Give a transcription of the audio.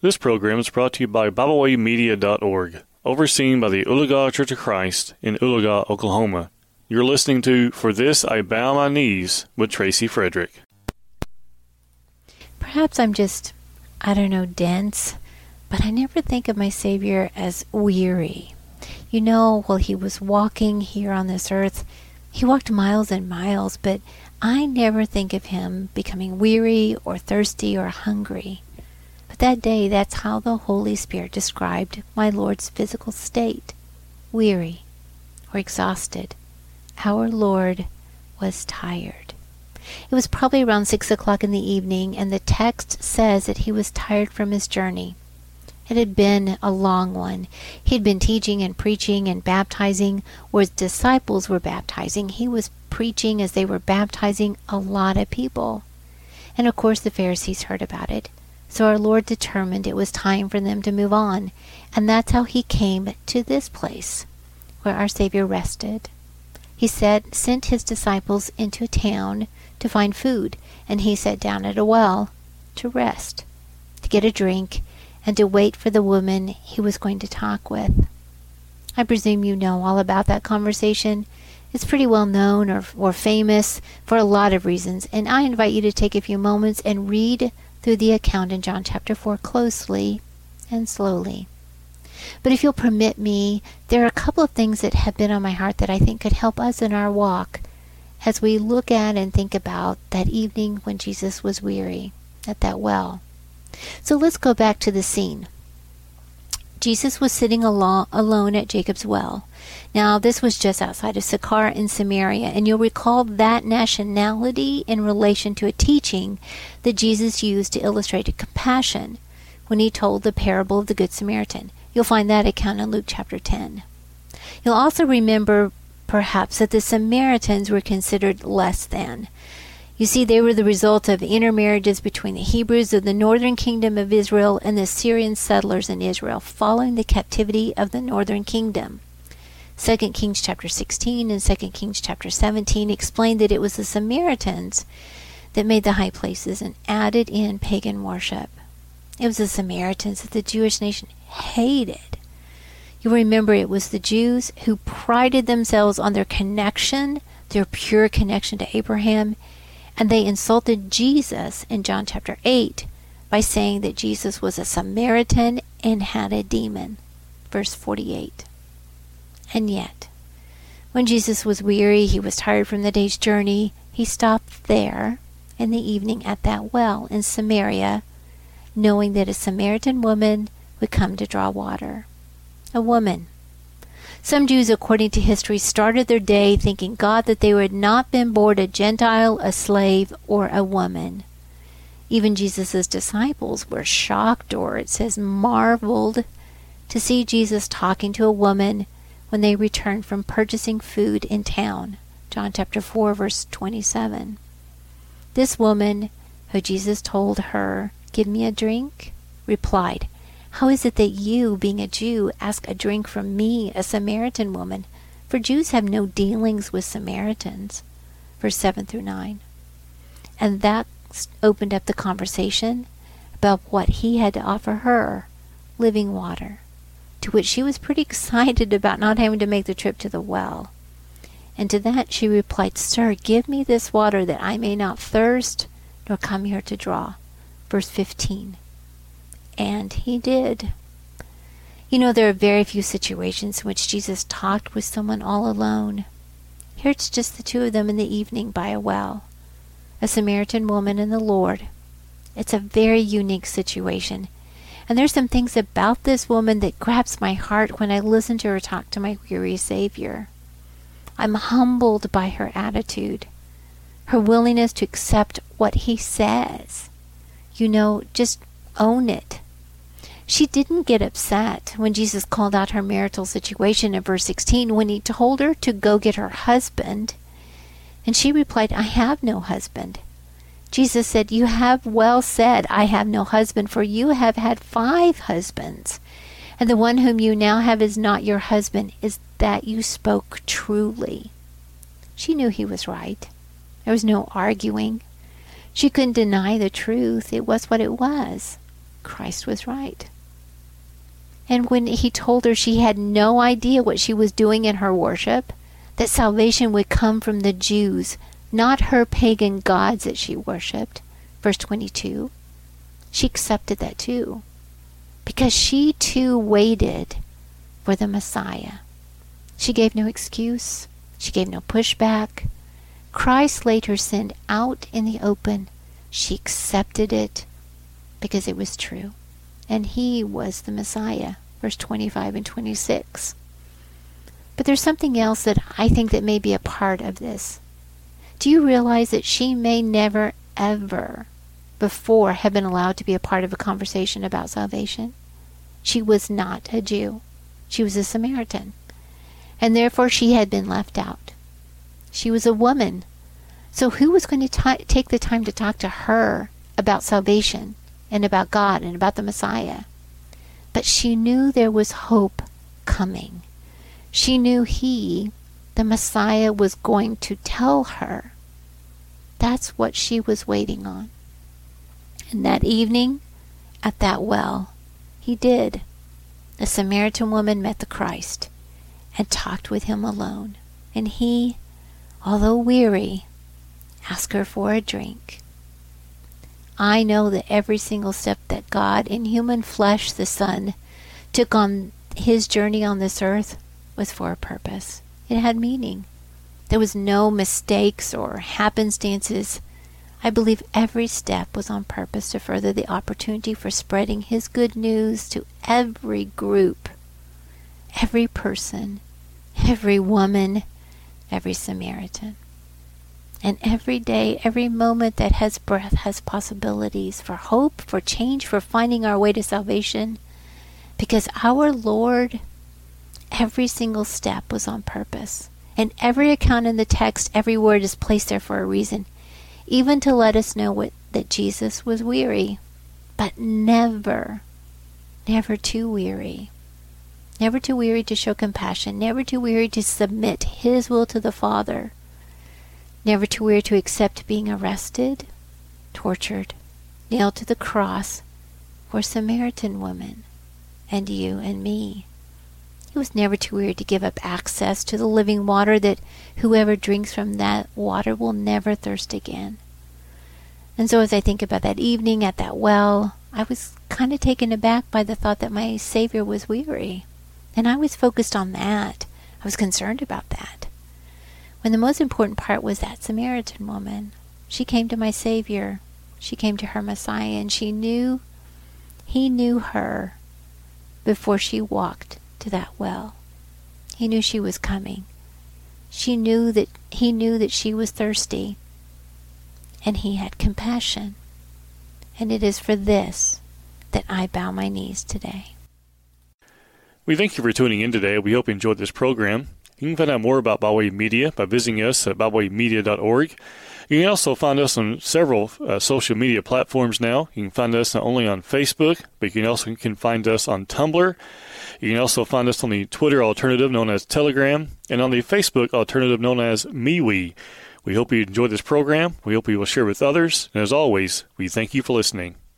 This program is brought to you by BibleWayMedia.org, overseen by the Oologah Church of Christ in Oologah, Oklahoma. You're listening to For This I Bow My Knees with Tracy Frederick. Perhaps I'm just, I don't know, dense, but I never think of my Savior as weary. You know, while he was walking here on this earth, he walked miles and miles, but I never think of him becoming weary or thirsty or hungry. That day, that's how the Holy Spirit described my Lord's physical state weary or exhausted. Our Lord was tired. It was probably around six o'clock in the evening, and the text says that he was tired from his journey. It had been a long one. He had been teaching and preaching and baptizing, where his disciples were baptizing. He was preaching as they were baptizing a lot of people. And of course, the Pharisees heard about it. So our Lord determined it was time for them to move on. And that's how he came to this place where our Savior rested. He said, sent his disciples into a town to find food, and he sat down at a well to rest, to get a drink, and to wait for the woman he was going to talk with. I presume you know all about that conversation. It's pretty well known or, or famous for a lot of reasons, and I invite you to take a few moments and read through the account in John chapter 4 closely and slowly. But if you'll permit me, there are a couple of things that have been on my heart that I think could help us in our walk as we look at and think about that evening when Jesus was weary at that well. So let's go back to the scene. Jesus was sitting alone at Jacob's well. Now, this was just outside of Sychar in Samaria, and you'll recall that nationality in relation to a teaching that Jesus used to illustrate compassion when he told the parable of the Good Samaritan. You'll find that account in Luke chapter 10. You'll also remember, perhaps, that the Samaritans were considered less than. You see, they were the result of intermarriages between the Hebrews of the northern kingdom of Israel and the Syrian settlers in Israel following the captivity of the northern kingdom. 2 Kings chapter 16 and 2 Kings chapter 17 explain that it was the Samaritans that made the high places and added in pagan worship. It was the Samaritans that the Jewish nation hated. You remember it was the Jews who prided themselves on their connection, their pure connection to Abraham, and they insulted Jesus in John chapter 8 by saying that Jesus was a Samaritan and had a demon. Verse 48. And yet, when Jesus was weary, he was tired from the day's journey, he stopped there in the evening at that well in Samaria, knowing that a Samaritan woman would come to draw water. A woman some Jews, according to history, started their day thanking God that they had not been born a Gentile, a slave, or a woman. Even Jesus' disciples were shocked, or it says marveled, to see Jesus talking to a woman when they returned from purchasing food in town. John chapter 4, verse 27. This woman, who Jesus told her, Give me a drink, replied, how is it that you, being a Jew, ask a drink from me, a Samaritan woman? For Jews have no dealings with Samaritans. Verse 7 through 9. And that opened up the conversation about what he had to offer her living water, to which she was pretty excited about not having to make the trip to the well. And to that she replied, Sir, give me this water that I may not thirst nor come here to draw. Verse 15. And he did. You know, there are very few situations in which Jesus talked with someone all alone. Here it's just the two of them in the evening by a well a Samaritan woman and the Lord. It's a very unique situation. And there's some things about this woman that grabs my heart when I listen to her talk to my weary Savior. I'm humbled by her attitude, her willingness to accept what he says. You know, just own it. She didn't get upset when Jesus called out her marital situation in verse 16 when he told her to go get her husband. And she replied, I have no husband. Jesus said, You have well said, I have no husband, for you have had five husbands. And the one whom you now have is not your husband. Is that you spoke truly? She knew he was right. There was no arguing. She couldn't deny the truth. It was what it was. Christ was right. And when he told her she had no idea what she was doing in her worship, that salvation would come from the Jews, not her pagan gods that she worshiped, verse 22, she accepted that too. Because she too waited for the Messiah. She gave no excuse, she gave no pushback. Christ laid her sin out in the open. She accepted it because it was true. And he was the Messiah. Verse 25 and 26. But there's something else that I think that may be a part of this. Do you realize that she may never, ever before have been allowed to be a part of a conversation about salvation? She was not a Jew. She was a Samaritan. And therefore she had been left out. She was a woman. So who was going to take the time to talk to her about salvation and about God and about the Messiah? But she knew there was hope coming. She knew he, the Messiah, was going to tell her. That's what she was waiting on. And that evening, at that well, he did. The Samaritan woman met the Christ and talked with him alone. And he, although weary, asked her for a drink. I know that every single step that God in human flesh, the Son, took on his journey on this earth was for a purpose. It had meaning. There was no mistakes or happenstances. I believe every step was on purpose to further the opportunity for spreading his good news to every group, every person, every woman, every Samaritan. And every day, every moment that has breath has possibilities for hope, for change, for finding our way to salvation. Because our Lord, every single step was on purpose. And every account in the text, every word is placed there for a reason, even to let us know what, that Jesus was weary, but never, never too weary. Never too weary to show compassion, never too weary to submit his will to the Father never too weary to accept being arrested, tortured, nailed to the cross for Samaritan woman and you and me. He was never too weary to give up access to the living water that whoever drinks from that water will never thirst again. And so as I think about that evening at that well, I was kind of taken aback by the thought that my Savior was weary. And I was focused on that. I was concerned about that when the most important part was that Samaritan woman. She came to my Savior. She came to her Messiah, and she knew, he knew her before she walked to that well. He knew she was coming. She knew that he knew that she was thirsty, and he had compassion. And it is for this that I bow my knees today. We thank you for tuning in today. We hope you enjoyed this program. You can find out more about BibleWay Media by visiting us at biblewaymedia.org. You can also find us on several uh, social media platforms now. You can find us not only on Facebook, but you can also can find us on Tumblr. You can also find us on the Twitter alternative known as Telegram and on the Facebook alternative known as MeWe. We hope you enjoyed this program. We hope you will share with others. And as always, we thank you for listening.